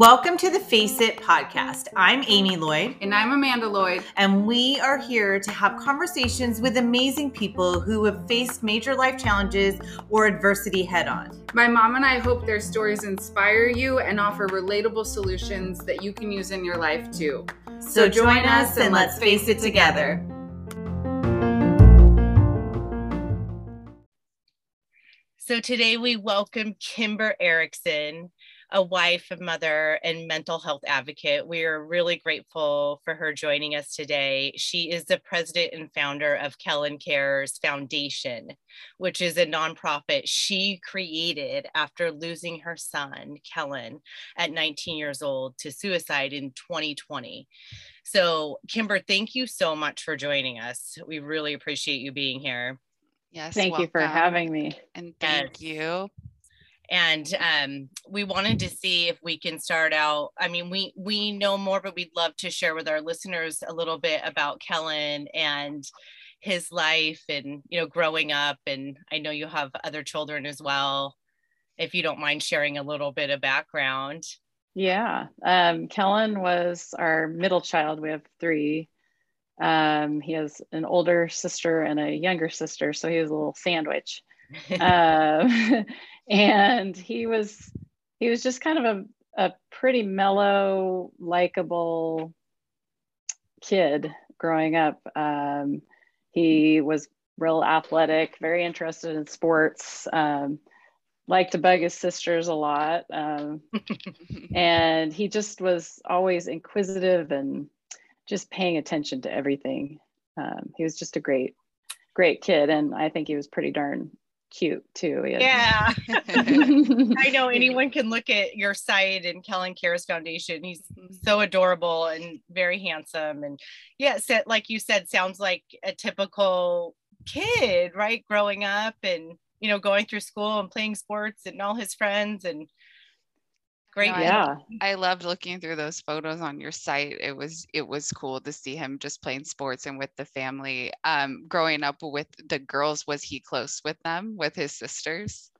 Welcome to the Face It podcast. I'm Amy Lloyd. And I'm Amanda Lloyd. And we are here to have conversations with amazing people who have faced major life challenges or adversity head on. My mom and I hope their stories inspire you and offer relatable solutions that you can use in your life too. So, so join us and let's face it together. So today we welcome Kimber Erickson a wife, a mother, and mental health advocate. We are really grateful for her joining us today. She is the president and founder of Kellen Cares Foundation, which is a nonprofit she created after losing her son, Kellen, at 19 years old to suicide in 2020. So, Kimber, thank you so much for joining us. We really appreciate you being here. Yes. Thank welcome. you for having me. And thank yes. you and um, we wanted to see if we can start out i mean we we know more but we'd love to share with our listeners a little bit about kellen and his life and you know growing up and i know you have other children as well if you don't mind sharing a little bit of background yeah um, kellen was our middle child we have three um, he has an older sister and a younger sister so he was a little sandwich. Um, and he was he was just kind of a, a pretty mellow likable kid growing up. Um, he was real athletic very interested in sports um, liked to bug his sisters a lot um, and he just was always inquisitive and just paying attention to everything um, he was just a great great kid and i think he was pretty darn cute too. Yeah. I know anyone can look at your site and Kellen Cares Foundation. He's mm-hmm. so adorable and very handsome. And yeah, like you said, sounds like a typical kid, right? Growing up and, you know, going through school and playing sports and all his friends and great. No, yeah. I, I, loved looking through those photos on your site. It was it was cool to see him just playing sports and with the family. Um growing up with the girls was he close with them with his sisters?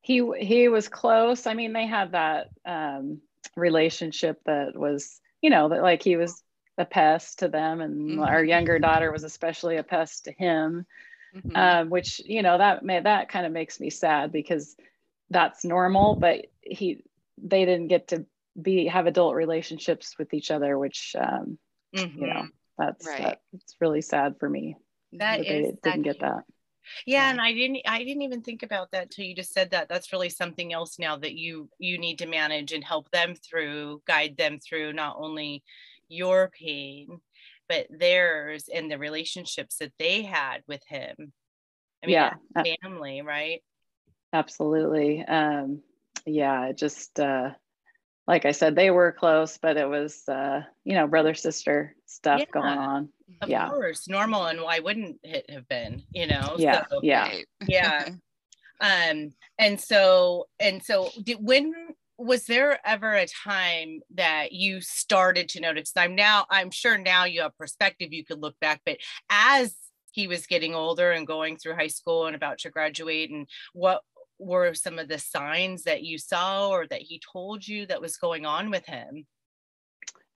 He he was close. I mean they had that um relationship that was you know that like he was a pest to them and mm-hmm. our younger daughter was especially a pest to him. Mm-hmm. um, which you know that may that kind of makes me sad because that's normal but he they didn't get to be have adult relationships with each other, which um, mm-hmm. you know that's right. that, it's really sad for me. That, that is they didn't get that. Yeah, yeah, and I didn't I didn't even think about that till you just said that. That's really something else now that you you need to manage and help them through, guide them through not only your pain but theirs and the relationships that they had with him. I mean, yeah, family, right? Absolutely. Um, yeah, just uh, like I said, they were close, but it was uh, you know brother sister stuff yeah, going on. Of yeah. course, normal, and why wouldn't it have been? You know. Yeah. So, yeah. Yeah. um. And so and so, did when was there ever a time that you started to notice? I'm now. I'm sure now you have perspective. You could look back, but as he was getting older and going through high school and about to graduate and what were some of the signs that you saw or that he told you that was going on with him?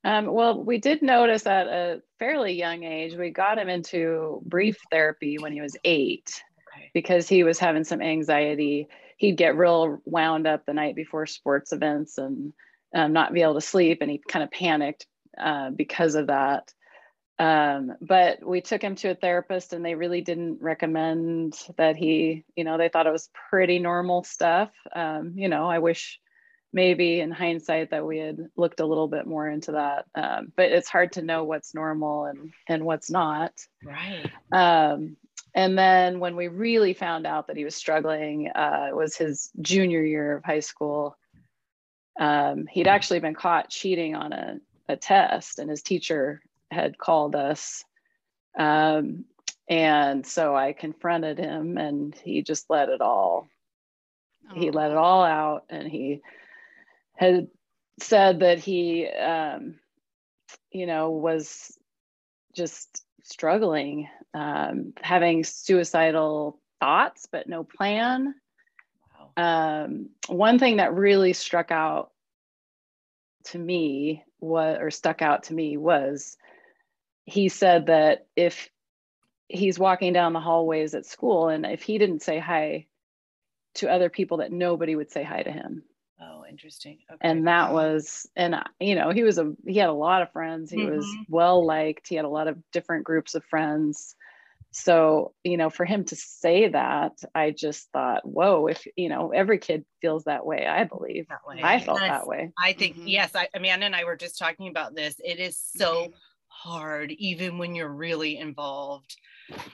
Um, well, we did notice at a fairly young age, we got him into brief therapy when he was eight okay. because he was having some anxiety. He'd get real wound up the night before sports events and um, not be able to sleep, and he kind of panicked uh, because of that. Um, but we took him to a therapist and they really didn't recommend that he, you know, they thought it was pretty normal stuff. Um, you know, I wish maybe in hindsight that we had looked a little bit more into that. Um, but it's hard to know what's normal and, and what's not. Right. Um, and then when we really found out that he was struggling, uh, it was his junior year of high school. Um, he'd actually been caught cheating on a, a test and his teacher had called us. Um, and so I confronted him and he just let it all, oh. he let it all out. And he had said that he, um, you know, was just struggling, um, having suicidal thoughts but no plan Wow. um, one thing that really struck out to me was or stuck out to me was he said that if he's walking down the hallways at school and if he didn't say hi to other people that nobody would say hi to him Oh, interesting. Okay. and that was and I- you know he was a he had a lot of friends he was Mhm. well liked he had a lot of different groups of friends so you know for him to say that i just thought whoa if you know every kid feels that way i believe that way. i felt that way I think Mhm. yes. I, Amanda and I were just talking about this. It is so Mm-hmm. Hard, even when you're really involved,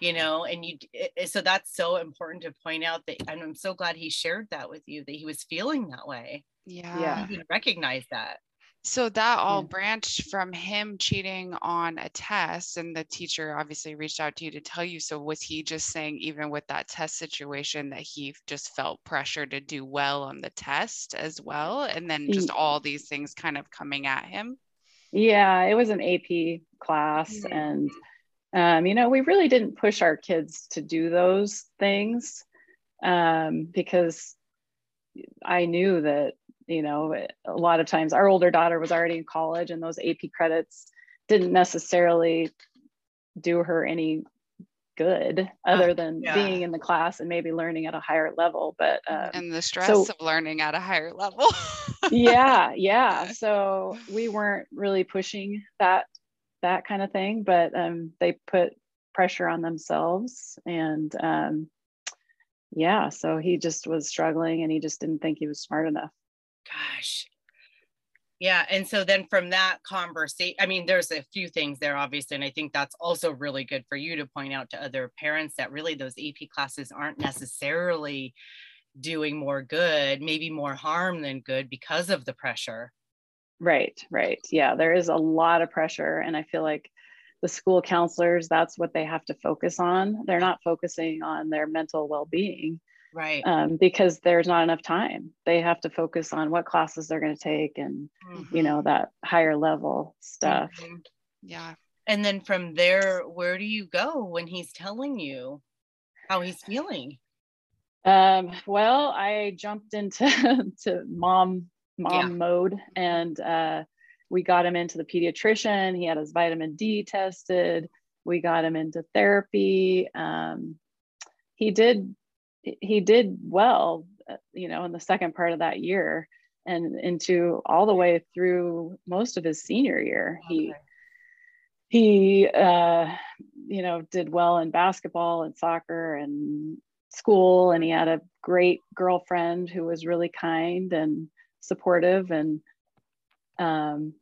you know. And you, so that's so important to point out that. And I'm so glad he shared that with you that he was feeling that way. Yeah. Yeah. You recognize that. So that all Yeah. branched from him cheating on a test, and the teacher obviously reached out to you to tell you. So was he just saying, even with that test situation, that he just felt pressure to do well on the test as well, and then just all these things kind of coming at him? Yeah it was an ap class Mhm. and um, you know we really didn't push our kids to do those things um, because i knew that you know a lot of times our older daughter was already in college and those ap credits didn't necessarily do her any good other than yeah. being in the class and maybe learning at a higher level but um, And the stress so- of learning at a higher level. yeah yeah so we weren't really pushing that that kind of thing but um they put pressure on themselves and um yeah so he just was struggling and he just didn't think he was smart enough Gosh. Yeah. And so then from that conversation, I mean, there's a few things there, obviously. And I think that's also really good for you to point out to other parents that really those AP classes aren't necessarily doing more good, maybe more harm than good because of the pressure. right right yeah there is a lot of pressure and i feel like the school counselors that's what they have to focus on they're not focusing on their mental well-being Right. um, because there's not enough time they have to focus on what classes they're going to take and you know that higher level stuff Mhm. yeah. And then from there, where do you go when he's telling you how he's feeling? Um well i jumped into to mom mom Yeah. mode and uh we got him into the pediatrician. He had his vitamin d tested. We got him into therapy. Um he did he did well uh, you know in the second part of that year and into all the way through most of his senior year. He he uh, you know did well in basketball and soccer and school and he had a great girlfriend who was really kind and supportive and um,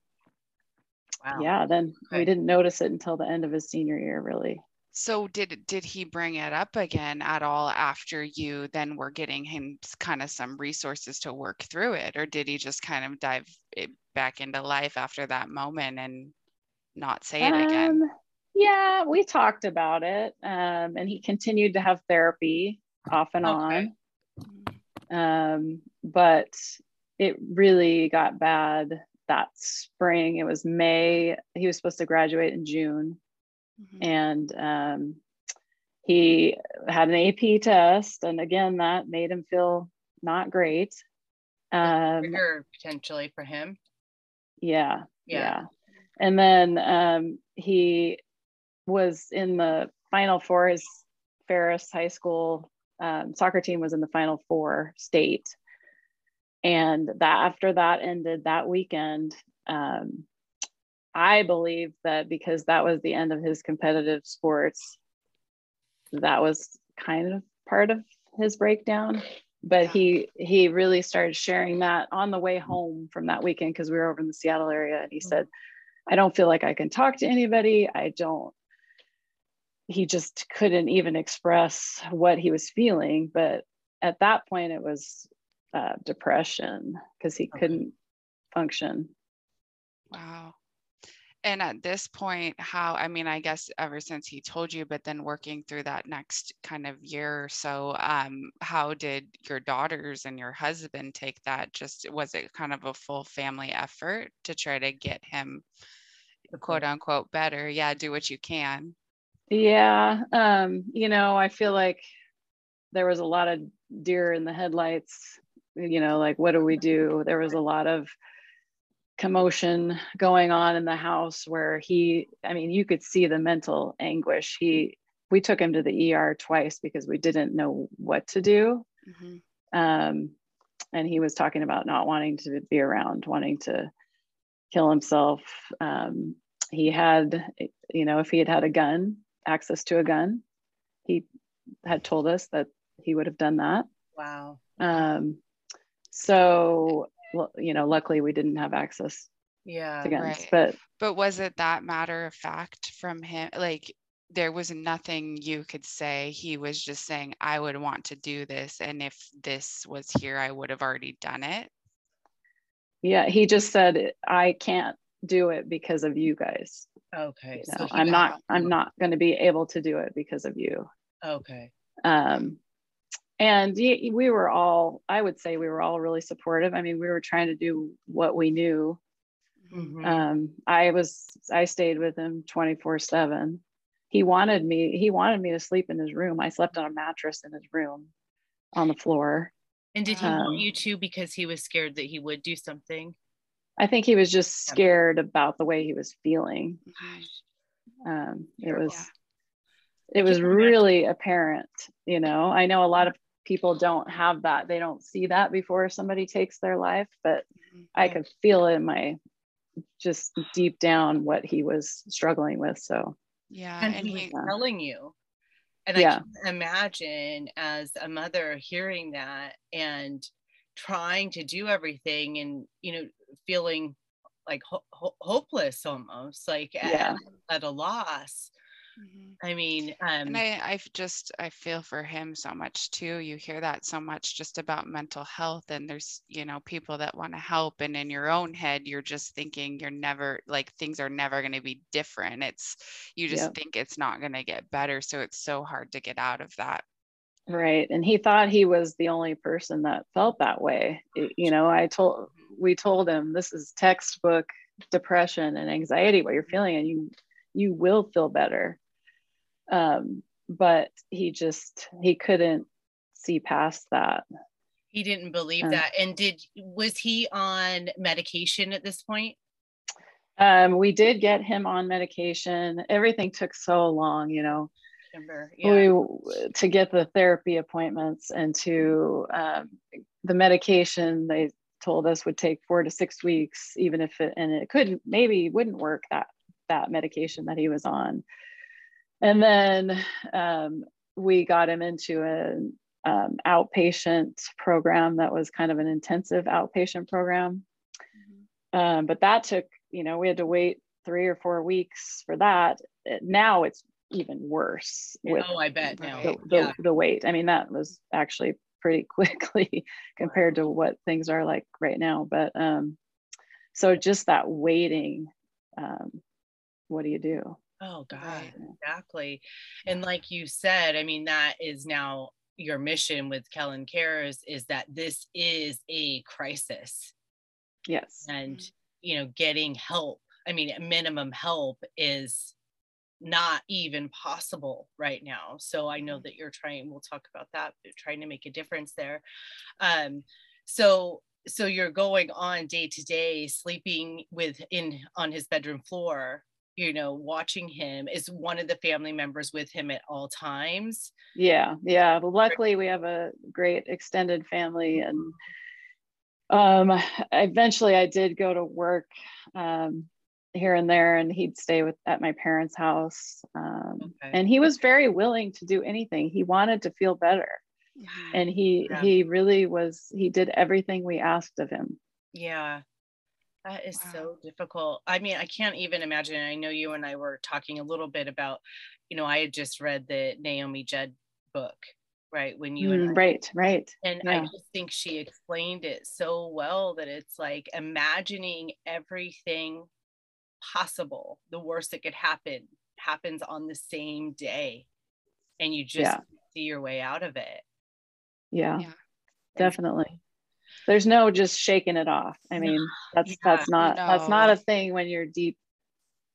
Wow. yeah then Okay. we didn't notice it until the end of his senior year really So did did he bring it up again at all after you then were getting him kind of some resources to work through it, or did he just kind of dive it back into life after that moment and not say it again? Um, yeah we talked about it um, and he continued to have therapy off and Okay. on um, but it really got bad that spring. It was May. He was supposed to graduate in June, Mhm. and um, he had an AP test, and again, that made him feel not great. Um, potentially for him. yeah, Yeah. yeah. And then um, he was in the final four. His Ferris High School um, soccer team was in the final four state. And that after that ended that weekend, um, I believe that because that was the end of his competitive sports, that was kind of part of his breakdown. But he he really started sharing that on the way home from that weekend because we were over in the Seattle area, and he said, "I don't feel like I can talk to anybody. I don't." He just couldn't even express what he was feeling. But at that point, it was uh, depression because he Okay. couldn't function. Wow. And at this point, how, I mean, I guess ever since he told you, but then working through that next kind of year or so, um, how did your daughters and your husband take that? Just was it kind of a full family effort to try to get him quote unquote better? Yeah, do what you can. Yeah, um, you know, I feel like there was a lot of deer in the headlights you know like what do we do? There was a lot of commotion going on in the house where he i mean you could see the mental anguish. He we took him to the er twice because we didn't know what to do. Mm-hmm. um, and he was talking about not wanting to be around wanting to kill himself. Um, he had you know if he had had a gun access to a gun he had told us that he would have done that wow um, so you know, luckily we didn't have access yeah to guns. Right. But but was it that matter of fact from him? Like there was nothing you could say. He was just saying, I would want to do this. And if this was here, I would have already done it. Yeah, he just said, I can't do it because of you guys. Okay. You know, so I'm not I'm not going to be able to do it because of you. Okay. Um and we were all i would say we were all really supportive i mean we were trying to do what we knew mm-hmm. um, i was i stayed with him 24 7 he wanted me he wanted me to sleep in his room i slept on a mattress in his room on the floor and did he um, want you to because he was scared that he would do something i think he was just scared about the way he was feeling. Um, it was it was really apparent you know? I know a lot of people don't have that. They don't see that before somebody takes their life but mm-hmm. i could feel it in my just deep down what he was struggling with so. Yeah and, and he was telling you. And yeah. i can imagine as a mother hearing that and trying to do everything and you know feeling like ho- ho- hopeless almost like yeah. at, at a loss Mm-hmm. I mean, um, and I, I just I feel for him so much too. You hear that so much just about mental health, and there's you know people that want to help, and in your own head, you're just thinking you're never like things are never going to be different. It's you just yep. think it's not going to get better, so it's so hard to get out of that. Right, and he thought he was the only person that felt that way. You know, I told we told him this is textbook depression and anxiety what you're feeling, and you you will feel better. Um, but he just he couldn't see past that. He didn't believe um, that. And did was he on medication at this point? Um, we did get him on medication. Everything took so long you know yeah. we to get the therapy appointments and to um, the medication they told us would take four to six weeks even if it and it could maybe wouldn't work that that medication that he was on and then um, we got him into an um, outpatient program that was kind of an intensive outpatient program. Mm-hmm. Um, but that took, you know, we had to wait three or four weeks for that. Now it's even worse. With oh, I bet now. The, the, yeah. the wait. I mean, that was actually pretty quickly compared to what things are like right now. But um, so just that waiting, um, what do you do? Oh God, exactly. And like you said, I mean, that is now your mission with Kellen Cares is that this is a crisis. Yes. And you know, getting help, I mean, minimum help is not even possible right now. So I know mm-hmm. that you're trying, we'll talk about that, but trying to make a difference there. Um, so so you're going on day to day sleeping with in on his bedroom floor you know watching him is one of the family members with him at all times yeah yeah well luckily we have a great extended family and um eventually i did go to work um here and there and he'd stay with at my parents house um, okay. and he was very willing to do anything he wanted to feel better and he yeah. he really was he did everything we asked of him yeah that is wow. so difficult. I mean, I can't even imagine. I know you and I were talking a little bit about, you know, I had just read the Naomi Judd book, right? When you mm, and I, right, right. And yeah. I just think she explained it so well that it's like imagining everything possible, the worst that could happen happens on the same day. And you just yeah. see your way out of it. Yeah, yeah. definitely there's no just shaking it off i mean that's yeah, that's not no. that's not a thing when you're deep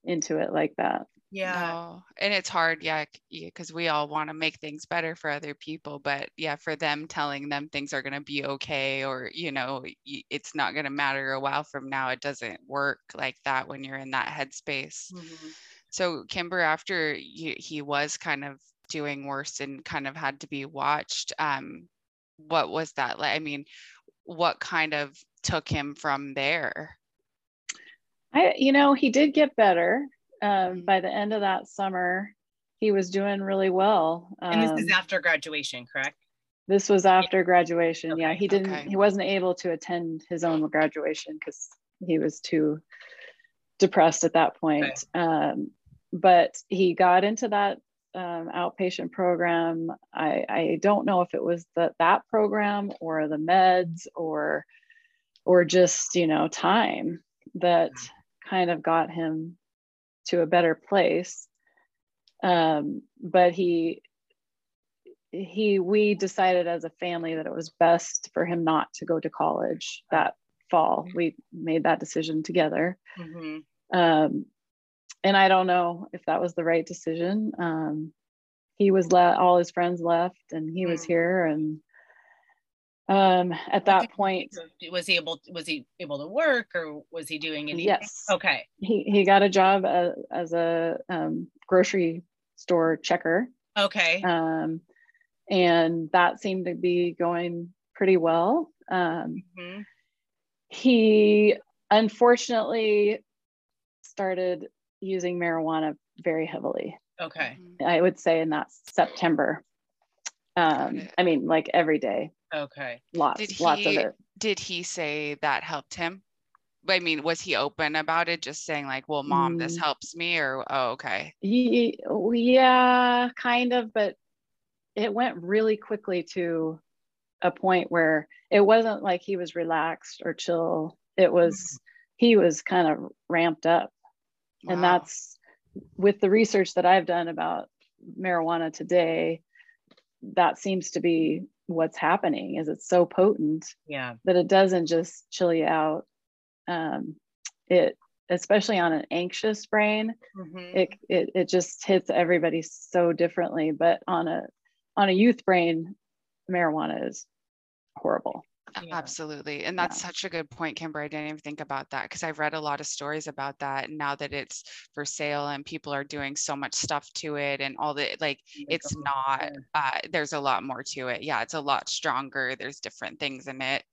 into it like that Yeah. No. And it's hard, yeah, because we all want to make things better for other people. But yeah, for them telling them things are going to be okay or, you know, it's not going to matter a while from now, it doesn't work like that when you're in that headspace. Mm-hmm. So, Kimber, after he, he was kind of doing worse and kind of had to be watched, um, what was that like? I mean, what kind of took him from there? I, you know, he did get better. Um, by the end of that summer, he was doing really well. Um, and this is um, after graduation, correct? This was after yeah. graduation. Okay. Yeah, he didn't. Okay. He wasn't able to attend his own graduation because he was too depressed at that point. Okay. Um, but he got into that um, outpatient program. I, I don't know if it was the, that program or the meds or or just you know time that kind of got him to a better place. Um, but he he we decided as a family that it was best for him not to go to college that fall. We made that decision together. Mm-hmm. Um, and I don't know if that was the right decision. Um, he was let all his friends left, and he was mm. here, and um, at that point, was he able was he able to work, or was he doing anything? Yes. Okay. He he got a job as, as a um, grocery store checker. Okay. Um, and that seemed to be going pretty well. Um, mm-hmm. He unfortunately started using marijuana very heavily. Okay. I would say in that September. Um, I mean, like every day. Okay. Lots, did he, lots of it. Did he say that helped him? I mean, was he open about it? Just saying like, well, mom, mm. this helps me or, oh, okay. He, yeah, kind of, but it went really quickly to a point where it wasn't like he was relaxed or chill. It was, mm. he was kind of ramped up Wow. And that's with the research that I've done about marijuana today, that seems to be what's happening is it's so potent yeah. that it doesn't just chill you out. Um it especially on an anxious brain mm-hmm. it, it it just hits everybody so differently but on a on a youth brain marijuana is horrible Absolutely. And that's yeah. such a good point, Kimber. I didn't even think about that because I've read a lot of stories about that. now that it's for sale and people are doing so much stuff to it and all the like, it's not, uh, there's a lot more to it. Yeah, it's a lot stronger. There's different things in it.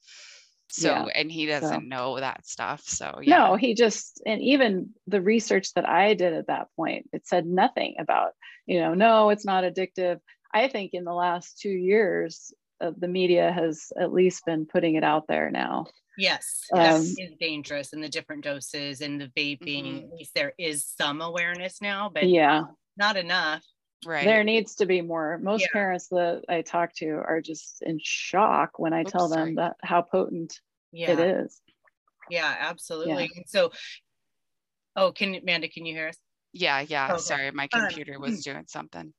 So, yeah. and he doesn't so. know that stuff. So, yeah. No, he just, and even the research that I did at that point, it said nothing about, you know, no, it's not addictive. I think in the last two years, uh, the media has at least been putting it out there now. Yes, um, is dangerous and the different doses and the vaping. Mm-hmm. At least there is some awareness now, but yeah, not enough. Right. There needs to be more. Most yeah. parents that I talk to are just in shock when I Oops, tell them sorry. that how potent yeah. it is. Yeah, absolutely. Yeah. So, oh, can Amanda, can you hear us? Yeah, yeah. Okay. Sorry, my um, computer um, was doing something.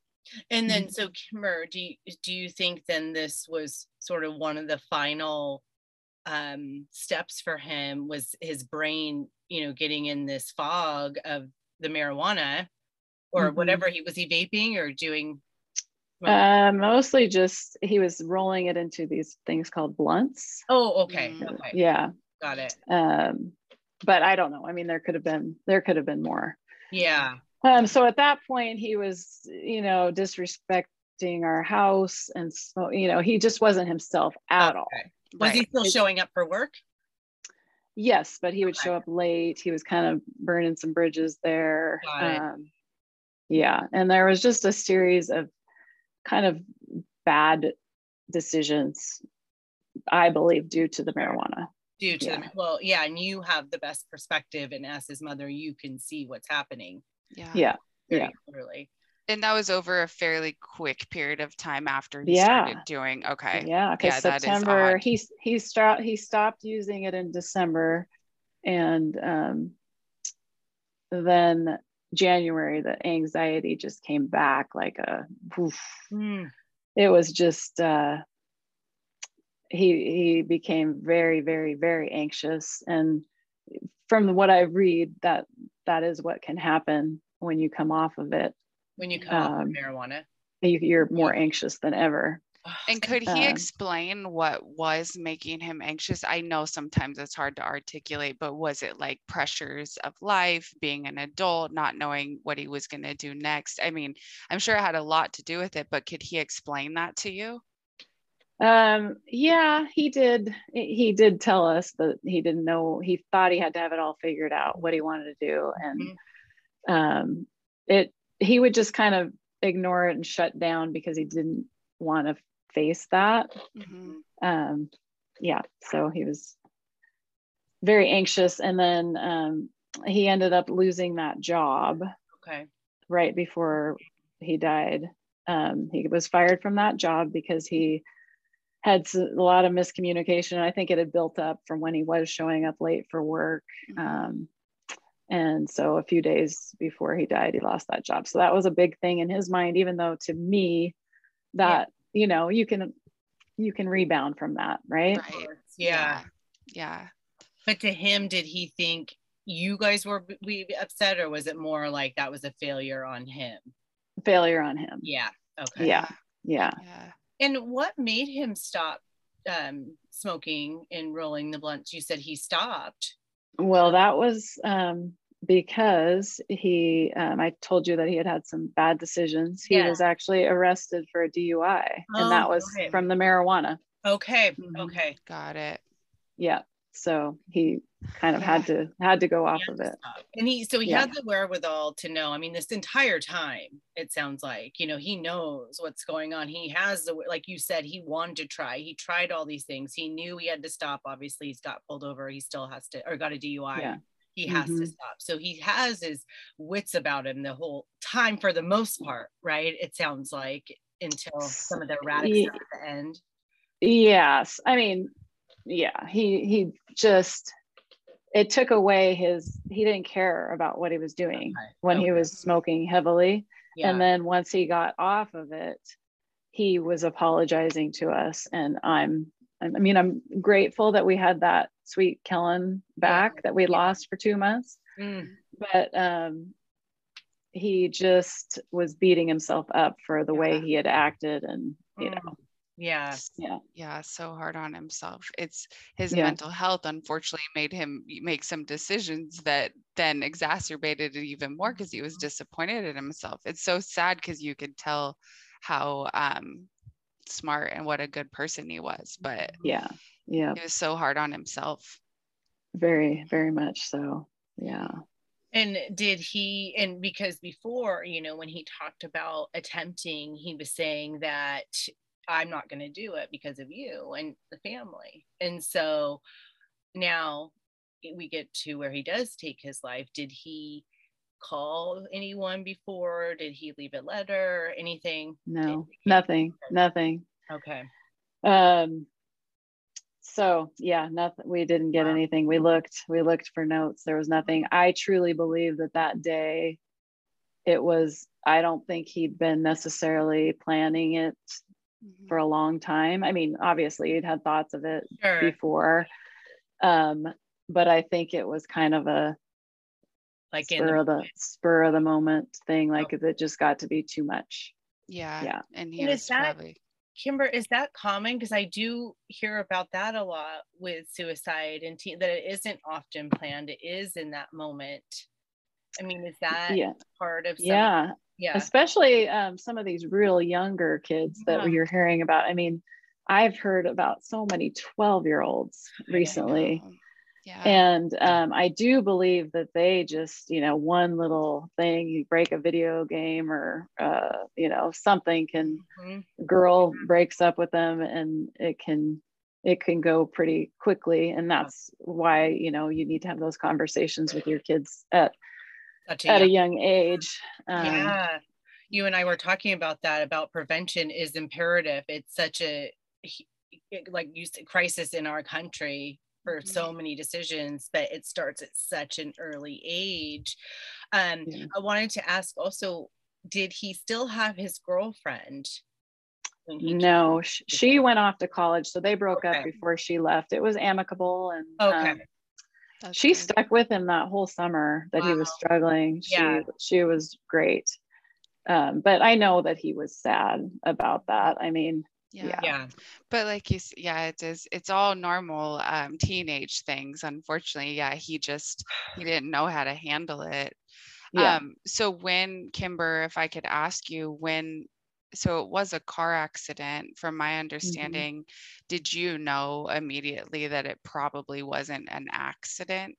And then, mm-hmm. so Kimber, do you, do you think then this was sort of one of the final um, steps for him? Was his brain, you know, getting in this fog of the marijuana, or mm-hmm. whatever he was he vaping or doing? Uh, mostly just he was rolling it into these things called blunts. Oh, okay. Mm. okay. Yeah. Got it. Um, but I don't know. I mean, there could have been there could have been more. Yeah. Um, so at that point, he was, you know, disrespecting our house, and so you know, he just wasn't himself at okay. all. Was right. he still showing up for work? Yes, but he would okay. show up late. He was kind of burning some bridges there. Um, yeah, and there was just a series of kind of bad decisions, I believe, due to the marijuana due to yeah. well yeah and you have the best perspective and as his mother you can see what's happening yeah. Yeah. Yeah. Clearly. And that was over a fairly quick period of time after he yeah. started doing okay. Yeah, because yeah, September he he stopped he stopped using it in December, and um, then January the anxiety just came back like a. Mm. It was just uh, he he became very very very anxious and from what I read, that that is what can happen when you come off of it, when you come off of Um, marijuana. you, you're more anxious than ever. And could he Um, explain what was making him anxious? I know sometimes it's hard to articulate, but was it like pressures of life, being an adult, not knowing what he was going to do next? I mean, I'm sure it had a lot to do with it, but could he explain that to you? Um, yeah, he did. He did tell us that he didn't know. He thought he had to have it all figured out what he wanted to do, and um, it. He would just kind of ignore it and shut down because he didn't want to face that. Mhm. Um, yeah, so he was very anxious, and then um, he ended up losing that job Okay. right before he died. Um, he was fired from that job because he had a lot of miscommunication. I think it had built up from when he was showing up late for work. Mhm. Um, and so a few days before he died, he lost that job. So that was a big thing in his mind, even though to me, that, you know, you can you can rebound from that, right? Right. Yeah. Yeah. But to him, did he think you guys were we upset, or was it more like that was a failure on him? Failure on him. Yeah. Okay. Yeah. Yeah. Yeah. And what made him stop um, smoking and rolling the blunts? You said he stopped. Well, that was um, because he, um, I told you that he had had some bad decisions. He Yeah. was actually arrested for a DUI, and that Oh, was okay. from the marijuana. Okay. Mhm. Okay. Got it. Yeah. So he kind of had to had to go off He of it. And he so he Yeah. had the wherewithal to know. I mean, this entire time, it sounds like, you know, he knows what's going on. He has the like you said, he wanted to try. He tried all these things. He knew he had to stop. Obviously, he's got pulled over. He still has to or got a DUI. Yeah. He has to Mhm. stop. So he has his wits about him the whole time for the most part, right? It sounds like until some of the erratic stuff at the end. Yes. I mean, yeah, he he just it took away his he didn't care about what he was doing Okay, when he was smoking heavily. Yeah. And then once he got off of it, he was apologizing to us. And I'm, I'm- mean, I'm grateful that we had that sweet Kellen back that we yeah. lost for two months. Mm, But um, he just was beating himself up for the way he had acted. And, you Mm. know, yeah. yeah. Yeah, so hard on himself. It's his Yeah. mental health unfortunately made him make some decisions that then exacerbated it even more because he was disappointed in himself. It's so sad because you could tell how um smart and what a good person he was, but Yeah. Yeah. he was so hard on himself. Very, very much so. Yeah. And did he, and because before, you know, when he talked about attempting, he was saying that I'm not going to do it because of you and the family. And so now we get to where he does take his life. Did he call anyone before? Did he leave a letter? Anything? No, nothing, nothing. Okay. Um, so yeah, nothing, we didn't get Wow. anything. We looked, we looked for notes. There was nothing. I truly believe that that day it was, I don't think he'd been necessarily planning it Mhm. for a long time. I mean, obviously you'd had thoughts of it Sure. before. Um, but I think it was kind of a Like in spur the, of the spur of the moment thing. Like it just got to be too much. Yeah. Yeah. And he And is was that- probably Kimber, is that common? Because I do hear about that a lot with suicide and teen, that it isn't often planned. It is in that moment. I mean, is that Yeah. part of some, Yeah. Yeah, especially um, some of these real younger kids that Yeah. you're hearing about. I mean, I've heard about so many 12 year olds recently. Yeah. And um, I do believe that they just, you know, one little thing, you break a video game or, uh, you know, something can, Mhm. girl breaks up with them and it can, it can go pretty quickly. And that's why, you know, you need to have those conversations with your kids at, At a young- young age. Um, yeah. You and I were talking about that, about prevention is imperative. It's such a, like you said, crisis in our country for so many decisions, but it starts at such an early age. Um, Yeah. I wanted to ask also, did he still have his girlfriend? No, sh- she went off to college, so they broke Okay. up before she left. It was amicable, and Okay. um, That's she good. stuck with him that whole summer that he was struggling. She Yeah. she was great. Um, but I know that he was sad about that. I mean, yeah. Yeah. but like you s- yeah it is it's all normal um teenage things unfortunately yeah he just he didn't know how to handle it yeah. um so when kimber if i could ask you when so it was a car accident from my Mm-hmm. understanding did you know immediately that it probably wasn't an accident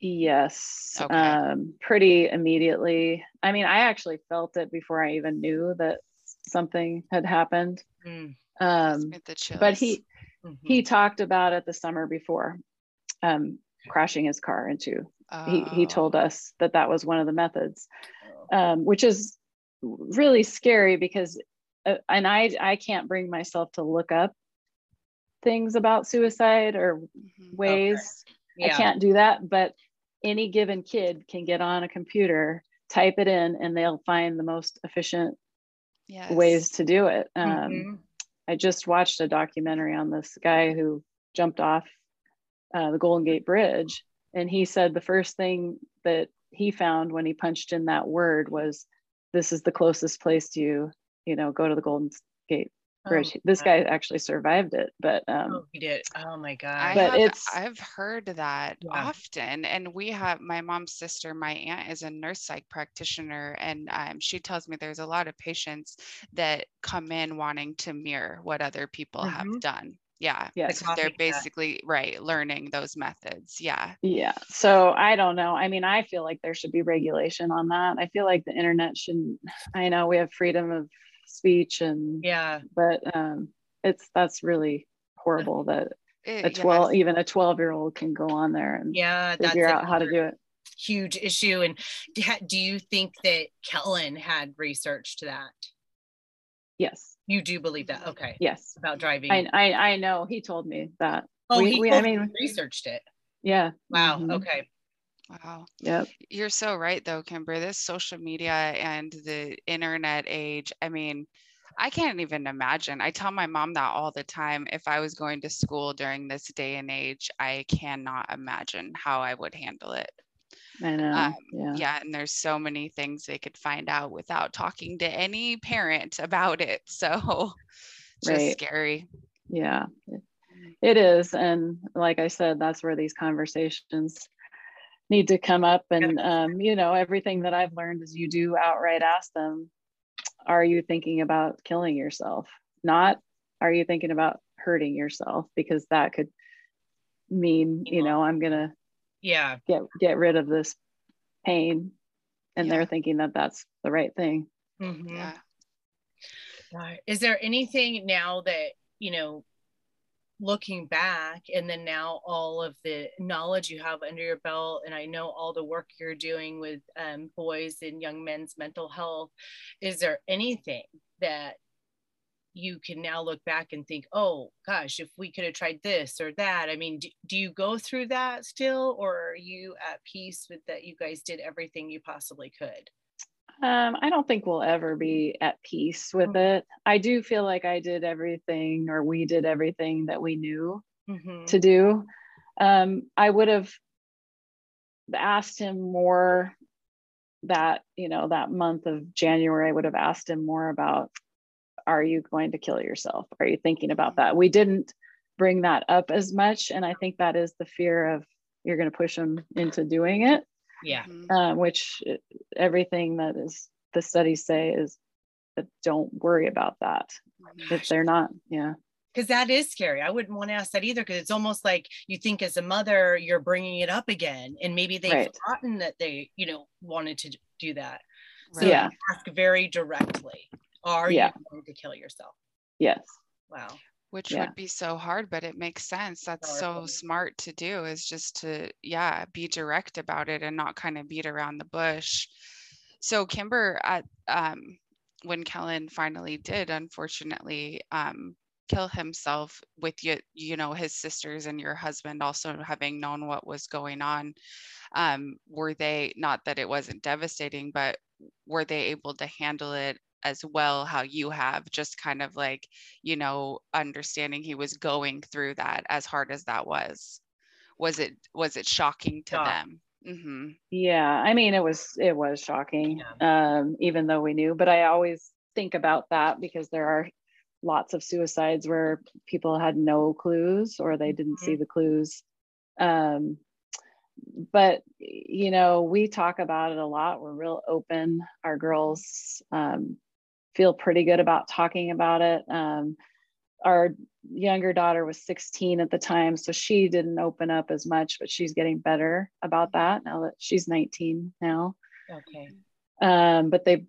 Yes, Okay. um, pretty immediately. I mean, I actually felt it before I even knew that something had happened. Mm, Um, but he mhm. he talked about it the summer before, um, crashing his car into. He he Oh, told us that that was one of the methods, Oh. um, which is really scary because, uh, and I I can't bring myself to look up things about suicide or mhm. ways. I Yeah. can't do that, but any given kid can get on a computer, type it in, and they'll find the most efficient yes. ways to do it. Um, Mhm. I just watched a documentary on this guy who jumped off uh, the Golden Gate Bridge, and he said the first thing that he found when he punched in that word was, "This is the closest place to you, you know, go to the Golden Gate Bridge." Oh, this guy actually survived it, but um, Oh, he did. Oh my god. But have, it's- I've heard that Yeah. often, and we have my mom's sister. My aunt is a nurse psych practitioner, and um, she tells me there's a lot of patients that come in wanting to mirror what other people have Mhm. done. Yeah, yes, they're basically right learning those methods. Yeah, Yeah. So I don't know. I mean, I feel like there should be regulation on that. I feel like the internet shouldn't, I know we have freedom of speech and, yeah. but um, it's, that's really horrible that It- a 12, yes. even a 12 year old can go on there and Yeah. That's figure out how to do it. huge issue. And do you think that Kellen had researched that? Yes. You do believe that? Okay. Yes. About driving. I, I, I know he told me that. oh, we- he we- I mean- researched it. Yeah. Wow. Mhm. Okay. Wow. Yep. You're so right, though, Kimber. This social media and the internet age, I mean, I can't even imagine. I tell my mom that all the time. If I was going to school during this day and age, I cannot imagine how I would handle it. I know. Um, yeah. Yeah, and there's so many things they could find out without talking to any parent about it. So just Right. scary. Yeah, it- is. And like I said, that's where these conversations need to come up. And, um, you know, everything that I've learned is you do outright ask them, are you thinking about killing yourself? Not, are you thinking about hurting yourself? Because that could mean, you know, I'm going to Yeah. get, get rid of this pain. And Yeah. they're thinking that that's the right thing. Mhm. Yeah. Right. Is there anything now that, you know, looking back and then now all of the knowledge you have under your belt, and I know all the work you're doing with um, boys and young men's mental health, is there anything that you can now look back and think, oh gosh, if we could have tried this or that? I mean, do, do you go through that still, or are you at peace with that you guys did everything you possibly could? Um, I don't think we'll ever be at peace with Mhm. it. I do feel like I did everything or we did everything that we knew Mhm. to do. Um, I would have asked him more that, you know, that month of January, I would have asked him more about are you going to kill yourself? Are you thinking about that? We didn't bring that up as much. And I think that is the fear of you're going to push them into doing it Yeah. Um, which uh, everything that is the studies say is that don't worry about that Mhm. if they're not yeah because that is scary. I wouldn't want to ask that either because it's almost like you think as a mother you're bringing it up again, and maybe they've Right. forgotten that they, you know, wanted to do that. So Yeah. ask very directly, "Are Yeah. you going to kill yourself?" yes Wow. which Yeah. would be so hard but it makes sense that's so smart to do is just to yeah be direct about it and not kind of beat around the bush so kimber at um when kellen finally did unfortunately um kill himself with you you know his sisters and your husband also having known what was going on um were they not that it wasn't devastating but were they able to handle it as well how you have just kind of like you know understanding he was going through that as hard as that was was it was it shocking to Shock. them hmm Yeah, I mean, it was it was shocking, um, even though we knew. But I always think about that because there are lots of suicides where people had no clues or they didn't see the clues. Um, but you know, we talk about it a lot. We're real open. Our girls um, feel pretty good about talking about it. Um, our younger daughter was 16 at the time, so she didn't open up as much, but she's getting better about that now that she's 19 now. Okay. Um, but they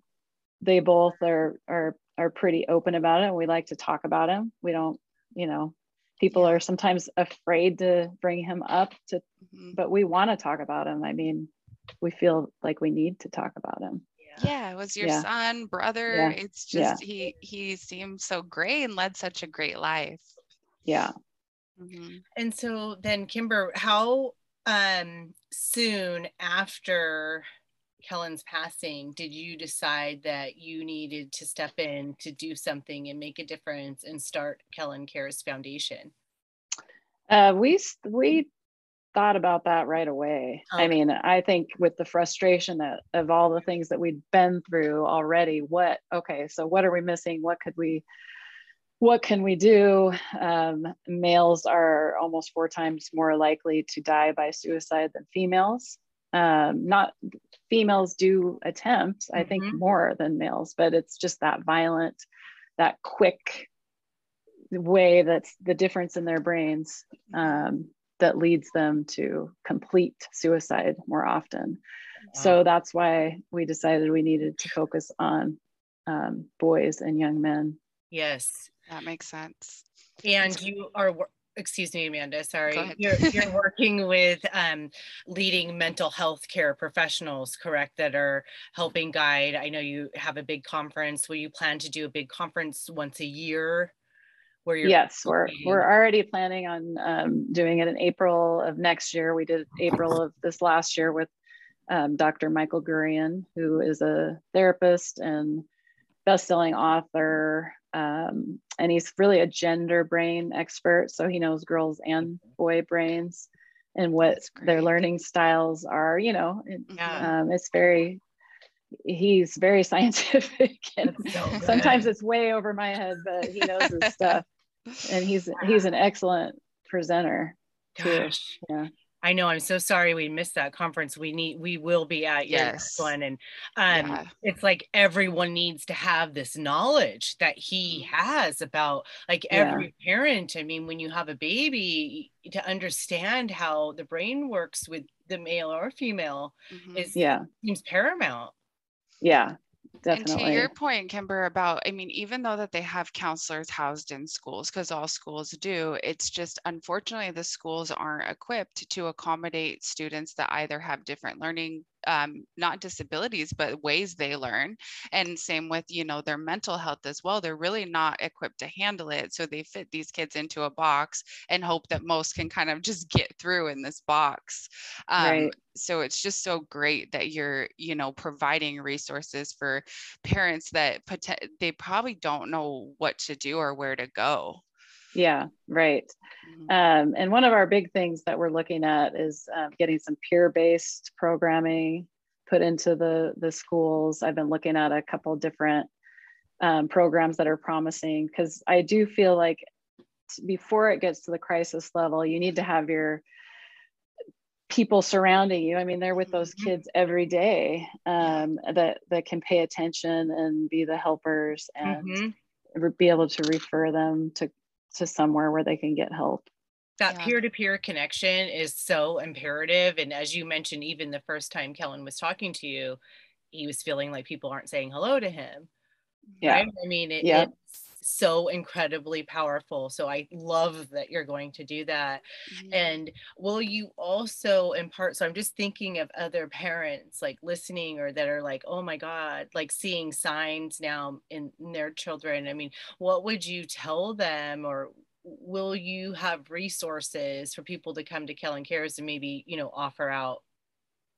they both are are are pretty open about it. And we like to talk about him. We don't, you know, people are sometimes afraid to bring him up to, Mhm. but we want to talk about him. I mean, we feel like we need to talk about him. Yeah it was your Yeah. son brother Yeah. it's Yeah. just he he seemed so great and led such a great life Yeah. Mhm. And so then Kimber, how um soon after Kellen's passing did you decide that you needed to step in to do something and make a difference and start Kellen Cares Foundation? Uh, we we thought about that right away. I mean, I think with the frustration that, of all the things that we'd been through already, what okay, so what are we missing? What could we what can we do? Um, males are almost four times more likely to die by suicide than females. Um, not females do attempt, I think, Mhm. more than males, but it's just that violent, that quick way that's the difference in their brains um, that leads them to complete suicide more often. So that's why we decided we needed to focus on um, boys and young men. Yes. that makes sense And you are, excuse me, Amanda, sorry. You're, you're working with um, leading mental health care professionals, correct, that are helping guide. I know you have a big conference. Will you plan to do a big conference once a year? Where you're yes, we're we're already planning on um, doing it in April of next year. We did April of this last year with um, Dr. Michael Gurian, who is a therapist and best-selling author, um, and he's really a gender brain expert. So he knows girls and boy brains and what their learning styles are. You know, it- Yeah. um, it's very he's very scientific and so sometimes it's way over my head but he knows his stuff and he's he's an excellent presenter too Gosh. yeah I know. I'm so sorry we missed that conference. We need, we will be at your next Yes. one. And um, Yeah. it's like everyone needs to have this knowledge that he has about like Yeah. every parent. I mean, when you have a baby, to understand how the brain works with the male or female Mhm. is yeah seems paramount. Yeah And to your point, Kimber, about, I mean, even though that they have counselors housed in schools, because all schools do, it's just unfortunately the schools aren't equipped to accommodate students that either have different learning, um, not disabilities, but ways they learn. And same with, you know, their mental health as well. They're really not equipped to handle it. So they fit these kids into a box and hope that most can kind of just get through in this box. Um, Right. so it's just so great that you're you know providing resources for parents that they probably don't know what to do or where to go yeah right Mhm. um, and one of our big things that we're looking at is um, getting some peer-based programming put into the the schools i've been looking at a couple different um, programs that are promising because i do feel like t- before it gets to the crisis level you need to have your people surrounding you i mean they're with those Mhm. kids every day um, that that can pay attention and be the helpers and Mhm. be able to refer them to to somewhere where they can get help That Yeah. peer-to-peer connection is so imperative. And as you mentioned, even the first time Kellen was talking to you, he was feeling like people aren't saying hello to him. yeah right? I mean, it, Yeah. it's so incredibly powerful. So I love that you're going to do that. Mhm. And will you also impart? So I'm just thinking of other parents like listening or that are like, oh my God, like seeing signs now in, in their children. I mean, what would you tell them or will you have resources for people to come to Kellen Cares and maybe, you know, offer out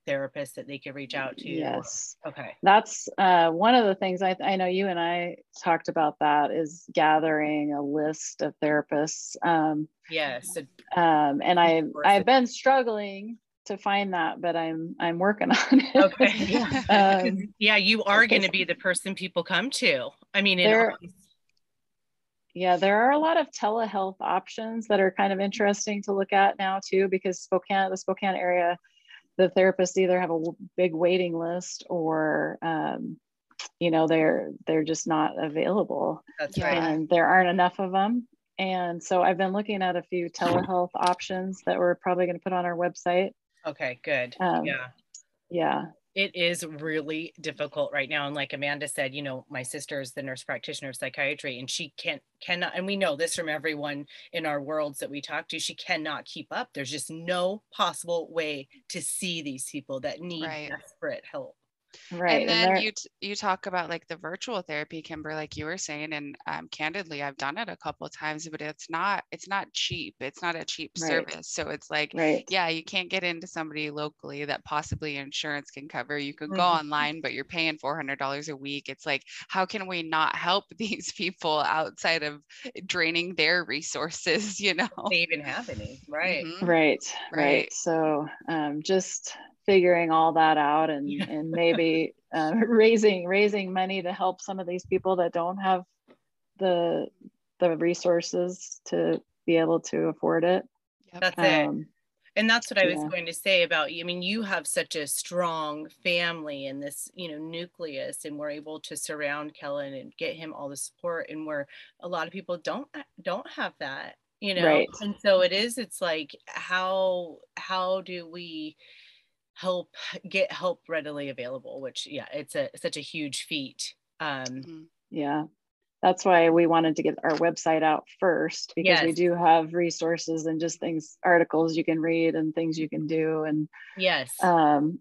therapists that they could reach out to? Yes. Okay. That's uh, one of the things I, I know you and I talked about that is gathering a list of therapists. Um, yes. Um, and I, I've been struggling to find that, but I'm, I'm working on it. Okay. Yeah. um, yeah. You are going to be the person people come to. I mean, there, yeah, there are a lot of telehealth options that are kind of interesting to look at now too, because Spokane, the Spokane area, the therapists either have a big waiting list or, um, you know, they're they're just not available. That's right. And there aren't enough of them. And so I've been looking at a few telehealth options that we're probably going to put on our website. Okay, good. Um, yeah. Yeah it is really difficult right now and like amanda said you know my sister is the nurse practitioner of psychiatry and she can't cannot and we know this from everyone in our worlds that we talk to she cannot keep up there's just no possible way to see these people that need right. desperate help right and then and you t- you talk about like the virtual therapy kimber like you were saying and um, candidly i've done it a couple times but it's not it's not cheap it's not a cheap right. service so it's like right. yeah you can't get into somebody locally that possibly insurance can cover you could mm-hmm. go online but you're paying $400 a week it's like how can we not help these people outside of draining their resources you know they even have any right mm-hmm. right right so um, just figuring all that out and yeah. and maybe uh, raising raising money to help some of these people that don't have the the resources to be able to afford it. That's um, it. And that's what I was yeah. going to say about you. I mean, you have such a strong family and this, you know, nucleus, and we're able to surround Kellen and get him all the support. And where a lot of people don't don't have that, you know. Right. And so it is. It's like how how do we help get help readily available which yeah it's a such a huge feat um mm-hmm. yeah that's why we wanted to get our website out first because yes. we do have resources and just things articles you can read and things you can do and yes um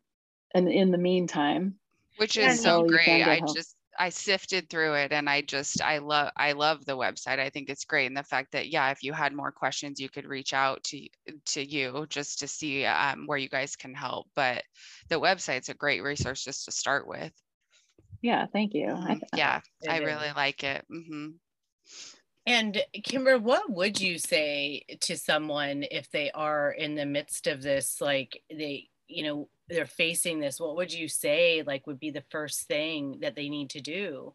and in the meantime which is so great i help. just I sifted through it and I just I love I love the website. I think it's great and the fact that yeah, if you had more questions, you could reach out to to you just to see um, where you guys can help. But the website's a great resource just to start with. Yeah, thank you. Mm-hmm. yeah, I really like it. Mm-hmm. And Kimber, what would you say to someone if they are in the midst of this, like they, you know, they're facing this what would you say like would be the first thing that they need to do?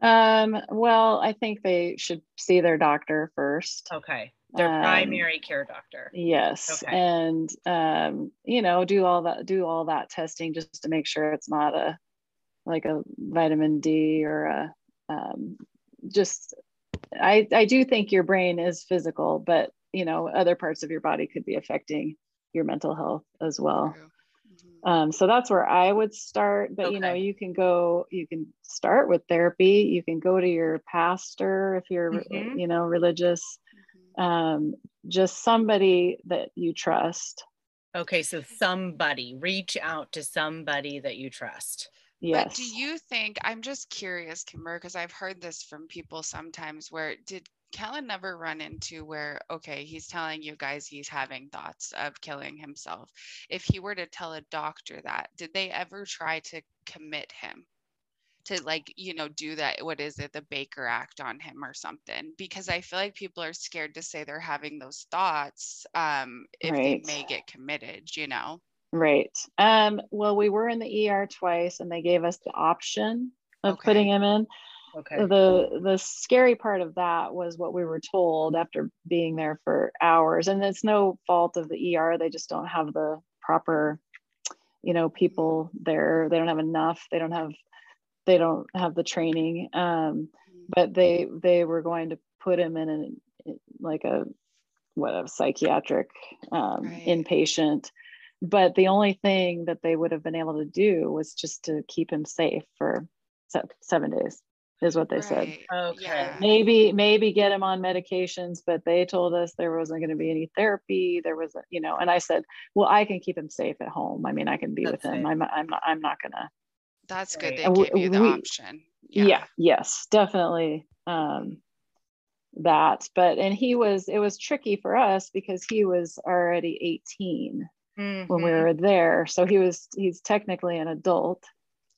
Um well i think they should see their doctor first. Okay their um, primary care doctor. yes okay. and um you know do all that do all that testing just to make sure it's not a like a vitamin d or a um, just i i do think your brain is physical but you know other parts of your body could be affecting your mental health as well. Mm-hmm. Um, so that's where I would start. But okay. you know, you can go, you can start with therapy. You can go to your pastor if you're, mm-hmm. you know, religious. Mm-hmm. Um, just somebody that you trust. Okay, so somebody reach out to somebody that you trust. Yes. But do you think I'm just curious, Kimber, because I've heard this from people sometimes where did Kellen never run into where, okay, he's telling you guys he's having thoughts of killing himself. If he were to tell a doctor that, did they ever try to commit him? To like, you know, do that, what is it, the Baker Act on him or something? Because I feel like people are scared to say they're having those thoughts um, if right. they may get committed, you know? Right. Um, well, we were in the ER twice and they gave us the option of okay. putting him in Okay. The the scary part of that was what we were told after being there for hours, and it's no fault of the ER. They just don't have the proper, you know, people there. They don't have enough. They don't have they don't have the training. Um, but they they were going to put him in an like a what a psychiatric um, right. inpatient but the only thing that they would have been able to do was just to keep him safe for seven days is what they right. said. Okay. Yeah. Maybe maybe get him on medications, but they told us there wasn't going to be any therapy. There was, you know, and I said, well, I can keep him safe at home. I mean, I can be That's with him. I'm I'm not I'm not gonna. That's good. They gave you the we, option. Yeah. yeah. Yes. Definitely. Um, that, but and he was. It was tricky for us because he was already 18. When we Mhm. were there. So he was he's technically an adult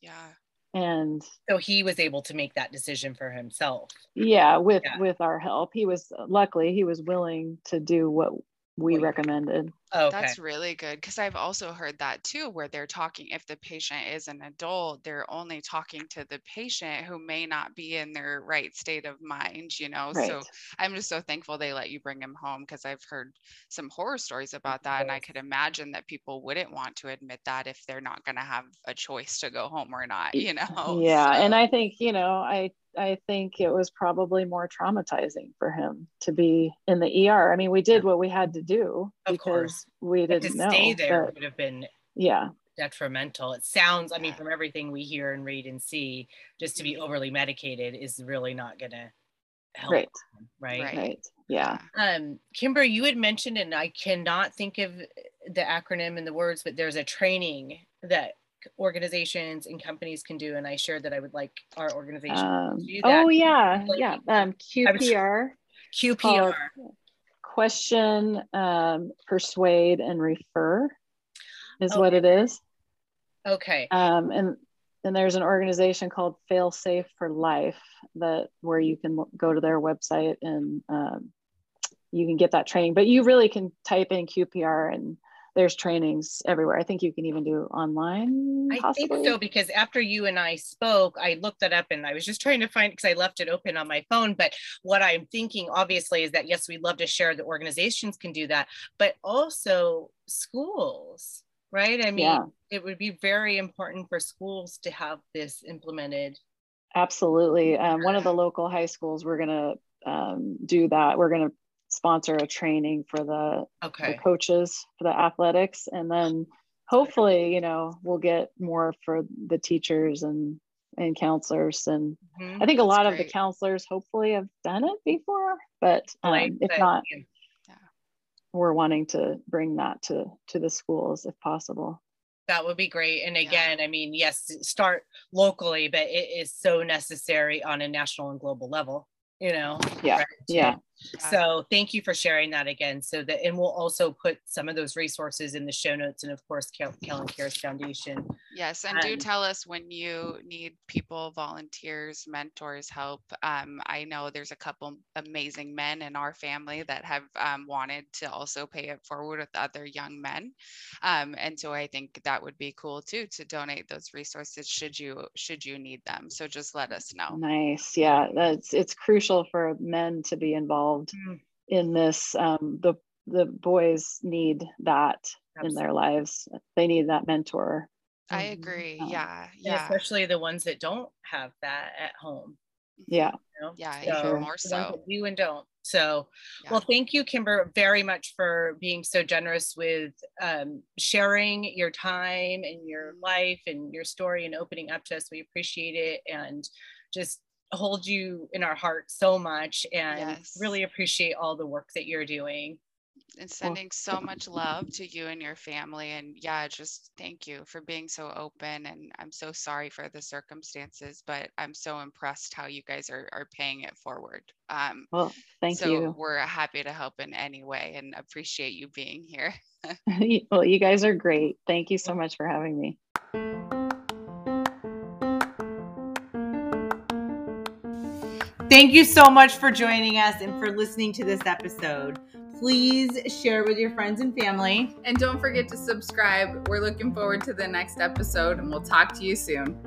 Yeah. and So he was able to make that decision for himself. yeah, with Yeah. with our help. He was luckily he was willing to do what we recommended. Okay. That's really good because I've also heard that too, where they're talking, if the patient is an adult, they're only talking to the patient who may not be in their right state of mind, you know? Right. So I'm just so thankful they let you bring him home because I've heard some horror stories about that. And I could imagine that people wouldn't want to admit that if they're not going to have a choice to go home or not, you know? yeah, and I think, you know, I I think it was probably more traumatizing for him to be in the ER. I mean, we did what we had to do Of because course. We But didn't to know. stay there but would have been yeah, detrimental. It sounds, I mean, from everything we hear and read and see, just to be overly medicated is really not gonna help. right, them, Right. Right. right. Yeah. Um, Kimber, you had mentioned, and I cannot think of the acronym and the words, but there's a training that organizations and companies can do, and I shared that I would like our organization Um, to do that. oh yeah, Like, yeah. Um, I was- QPR, QPR. Question, um, persuade, and refer is Oh, what it is. Okay. Um, and and there's an organization called Fail Safe for Life that where you can go to their website and um, you can get that training. But you really can type in QPR and there's trainings everywhere. I think you can even do online. I possibly. think so because after you and I spoke, I looked that up and I was just trying to find because I left it open on my phone. But what I'm thinking, obviously, is that yes, we'd love to share that organizations can do that, but also schools, right? I mean, Yeah. it would be very important for schools to have this implemented. Absolutely. Um, one of the local high schools, we're going to um, do that. We're going to sponsor a training for the, the coaches for the athletics. And then hopefully, you know, we'll get more for the teachers and, and counselors. And Mhm. I think a That's lot of the counselors hopefully have done it before, but um, Like, if not, yeah, we're wanting to bring that to, to the schools if possible. that would be great. And Yeah. again, I mean, yes, start locally, but it is so necessary on a national and global level, you know? Yeah. right? Yeah. So thank you for sharing that again. So that, and we'll also put some of those resources in the show notes and of course, Kel- Kellen Cares Foundation. Yes, and do tell us when you need people, volunteers, mentors, help. Um, I know there's a couple amazing men in our family that have um, wanted to also pay it forward with other young men, um, and so I think that would be cool too to donate those resources should you should you need them. So just let us know. Nice. Yeah. That's, it's crucial for men to be involved Mm. in this. Um, the, the boys need that in their lives. They need that mentor. I Mhm. agree. Um, Yeah, And yeah, especially the ones that don't have that at home. Yeah. you know? Yeah, even more so. that Do and don't. So yeah. Well, thank you, Kimber, very much for being so generous with um, sharing your time and your life and your story and opening up to us. We appreciate it and just hold you in our heart so much and Yes. really appreciate all the work that you're doing. And sending so much love to you and your family. And yeah, just thank you for being so open. And I'm so sorry for the circumstances, but I'm so impressed how you guys are, are paying it forward. Um, Well, thank so you. we're happy to help in any way and appreciate you being here. well, you guys are great. Thank you so much for having me. Thank you so much for joining us and for listening to this episode. Please share with your friends and family. And don't forget to subscribe. We're looking forward to the next episode, and we'll talk to you soon.